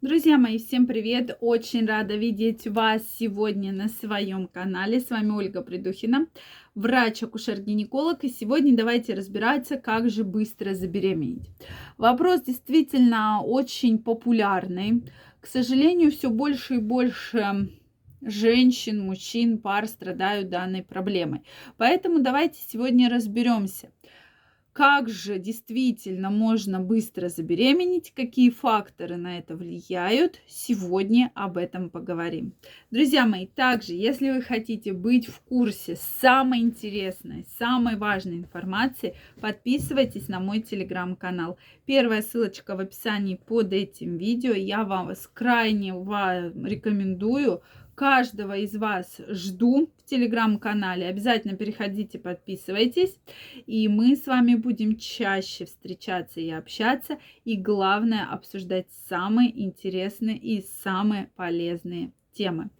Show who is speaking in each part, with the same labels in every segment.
Speaker 1: Друзья мои, всем привет! Очень рада видеть вас сегодня на своем канале. С вами Ольга Придухина, врач-акушер-гинеколог. И сегодня давайте разбираться, как же быстро забеременеть. Вопрос действительно очень популярный. К сожалению, все больше и больше женщин, мужчин, пар страдают данной проблемой. Поэтому давайте сегодня разберемся – как же действительно можно быстро забеременеть, какие факторы на это влияют, сегодня об этом поговорим. Друзья мои, также, если вы хотите быть в курсе самой интересной, самой важной информации, подписывайтесь на мой телеграм-канал. Первая ссылочка в описании под этим видео. Я вам крайне вам рекомендую Каждого из вас жду в телеграм-канале. Обязательно переходите, подписывайтесь. И мы с вами будем чаще встречаться и общаться. И главное, обсуждать самые интересные и самые полезные темы.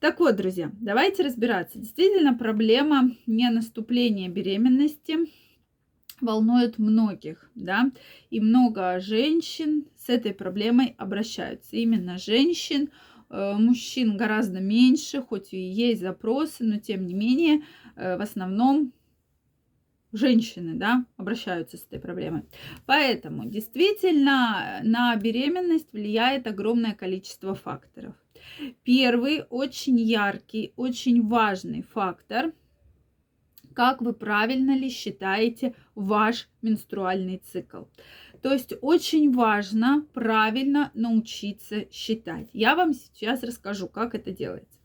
Speaker 1: Так вот, друзья, давайте разбираться. Действительно, проблема не наступления беременности волнует многих, да, и много женщин с этой проблемой обращаются. Именно женщин, мужчин гораздо меньше, хоть и есть запросы, но тем не менее э, в основном женщины, да, обращаются с этой проблемой. Поэтому действительно на беременность влияет огромное количество факторов. Первый очень яркий, очень важный фактор как вы правильно ли считаете ваш менструальный цикл. То есть очень важно правильно научиться считать. Я вам сейчас расскажу, как это делается.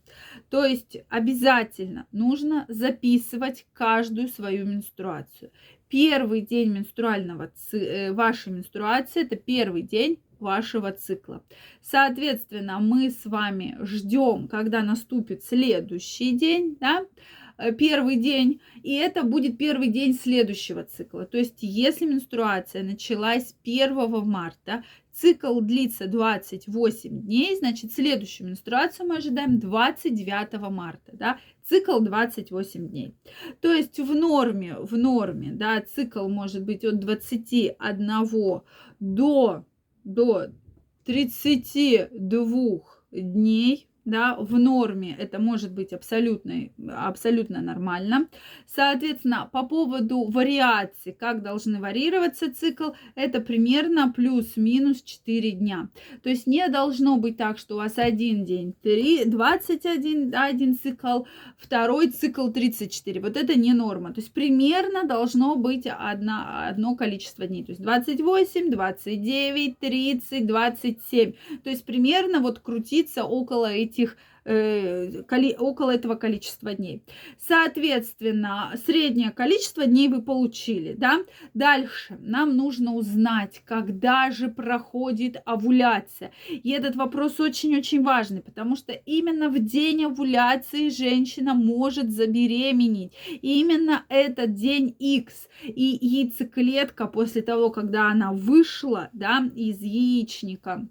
Speaker 1: То есть обязательно нужно записывать каждую свою менструацию. Первый день менструального э, вашей менструации это первый день вашего цикла. Соответственно, мы с вами ждем, когда наступит следующий день, да, первый день, и это будет первый день следующего цикла. То есть, если менструация началась 1 марта, цикл длится 28 дней, значит, следующую менструацию мы ожидаем 29 марта, да, цикл 28 дней. То есть в норме, в норме, да, цикл может быть от 21 до, до 32 дней, да, в норме это может быть абсолютно, абсолютно нормально. Соответственно, по поводу вариации, как должны варьироваться цикл, это примерно плюс-минус 4 дня. То есть не должно быть так, что у вас один день 3, 21, да, один цикл, второй цикл 34. Вот это не норма. То есть примерно должно быть одно, одно количество дней. То есть 28, 29, 30, 27. То есть примерно вот крутиться около этих этих э, около этого количества дней. Соответственно, среднее количество дней вы получили, да? Дальше нам нужно узнать, когда же проходит овуляция. И этот вопрос очень-очень важный, потому что именно в день овуляции женщина может забеременеть. И именно этот день X и яйцеклетка после того, когда она вышла, да, из яичника,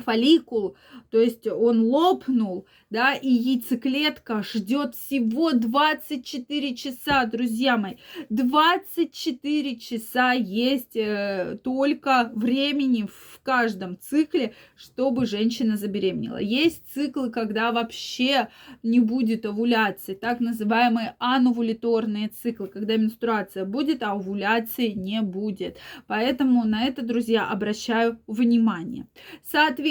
Speaker 1: фолликул, то есть он лопнул, да, и яйцеклетка ждет всего 24 часа, друзья мои. 24 часа есть э, только времени в каждом цикле, чтобы женщина забеременела. Есть циклы, когда вообще не будет овуляции, так называемые анувуляторные циклы, когда менструация будет, а овуляции не будет. Поэтому на это, друзья, обращаю внимание. Соответственно,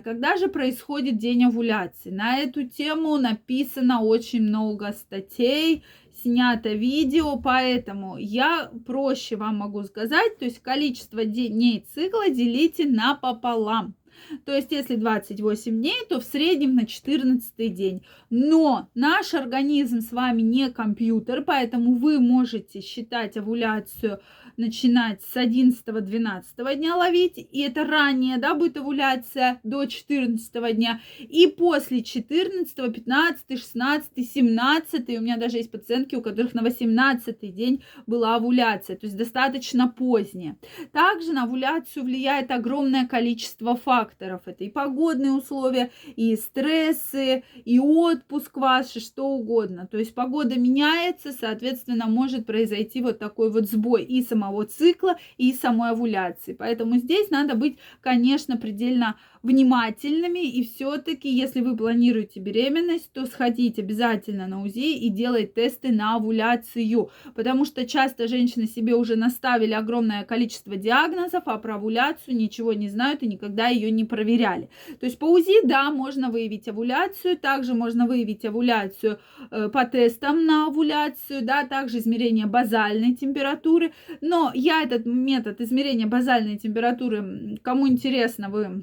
Speaker 1: когда же происходит день овуляции? На эту тему написано очень много статей, снято видео, поэтому я проще вам могу сказать, то есть количество дней цикла делите на пополам. То есть, если 28 дней, то в среднем на 14 день. Но наш организм с вами не компьютер, поэтому вы можете считать овуляцию начинать с 11-12 дня ловить, и это ранее, да, будет овуляция до 14 дня, и после 14, 15, 16, 17, у меня даже есть пациентки, у которых на 18 день была овуляция, то есть достаточно поздняя. Также на овуляцию влияет огромное количество факторов. Это и погодные условия, и стрессы, и отпуск ваш, и что угодно. То есть погода меняется, соответственно, может произойти вот такой вот сбой и само самого цикла и самой овуляции. Поэтому здесь надо быть, конечно, предельно внимательными и все-таки, если вы планируете беременность, то сходите обязательно на УЗИ и делать тесты на овуляцию, потому что часто женщины себе уже наставили огромное количество диагнозов, а про овуляцию ничего не знают и никогда ее не проверяли. То есть по УЗИ, да, можно выявить овуляцию, также можно выявить овуляцию э, по тестам на овуляцию, да, также измерение базальной температуры, но я этот метод измерения базальной температуры, кому интересно, вы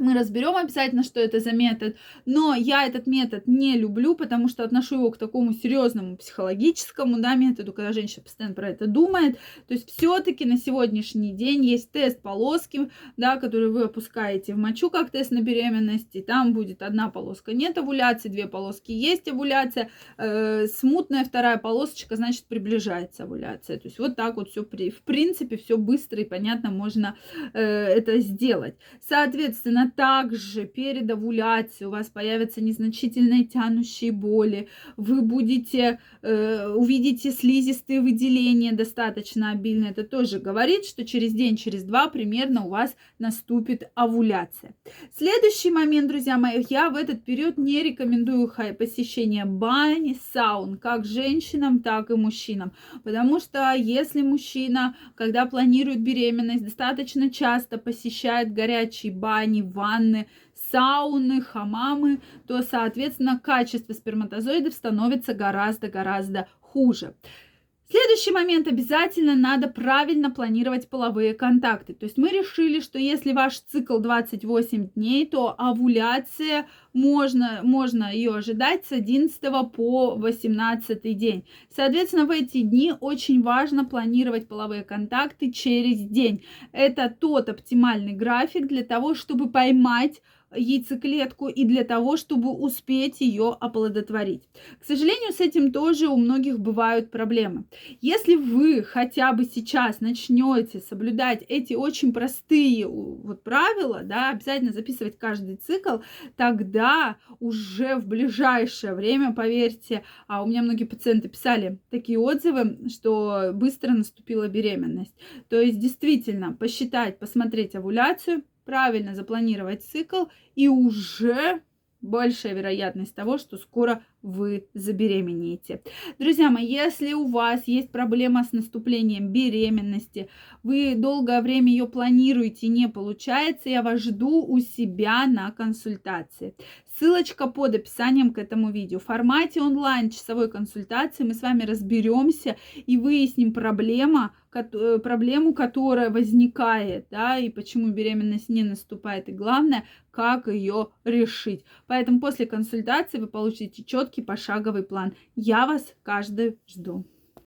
Speaker 1: мы разберем обязательно, что это за метод, но я этот метод не люблю, потому что отношу его к такому серьезному психологическому да, методу, когда женщина постоянно про это думает. То есть все-таки на сегодняшний день есть тест полоски, да, который вы опускаете в мочу как тест на беременность, и там будет одна полоска нет овуляции, две полоски есть овуляция, э, смутная вторая полосочка, значит приближается овуляция. То есть вот так вот все, в принципе, все быстро и понятно можно э, это сделать. Соответственно, также перед овуляцией у вас появятся незначительные тянущие боли, вы будете, э, увидите слизистые выделения достаточно обильные. Это тоже говорит, что через день, через два примерно у вас наступит овуляция. Следующий момент, друзья мои, я в этот период не рекомендую посещение бани, саун, как женщинам, так и мужчинам. Потому что если мужчина, когда планирует беременность, достаточно часто посещает горячие бани, ванны, сауны, хамамы, то, соответственно, качество сперматозоидов становится гораздо-гораздо хуже. Следующий момент обязательно надо правильно планировать половые контакты. То есть мы решили, что если ваш цикл 28 дней, то овуляция можно, можно ее ожидать с 11 по 18 день. Соответственно, в эти дни очень важно планировать половые контакты через день. Это тот оптимальный график для того, чтобы поймать яйцеклетку и для того, чтобы успеть ее оплодотворить. К сожалению, с этим тоже у многих бывают проблемы. Если вы хотя бы сейчас начнете соблюдать эти очень простые вот правила, да, обязательно записывать каждый цикл, тогда уже в ближайшее время, поверьте, а у меня многие пациенты писали такие отзывы, что быстро наступила беременность. То есть действительно посчитать, посмотреть овуляцию, правильно запланировать цикл, и уже большая вероятность того, что скоро вы забеременеете. Друзья мои, если у вас есть проблема с наступлением беременности, вы долгое время ее планируете, не получается, я вас жду у себя на консультации. Ссылочка под описанием к этому видео. В формате онлайн часовой консультации мы с вами разберемся и выясним проблема, э, проблему, которая возникает, да, и почему беременность не наступает, и главное, как ее решить. Поэтому после консультации вы получите четкий пошаговый план. Я вас каждый жду.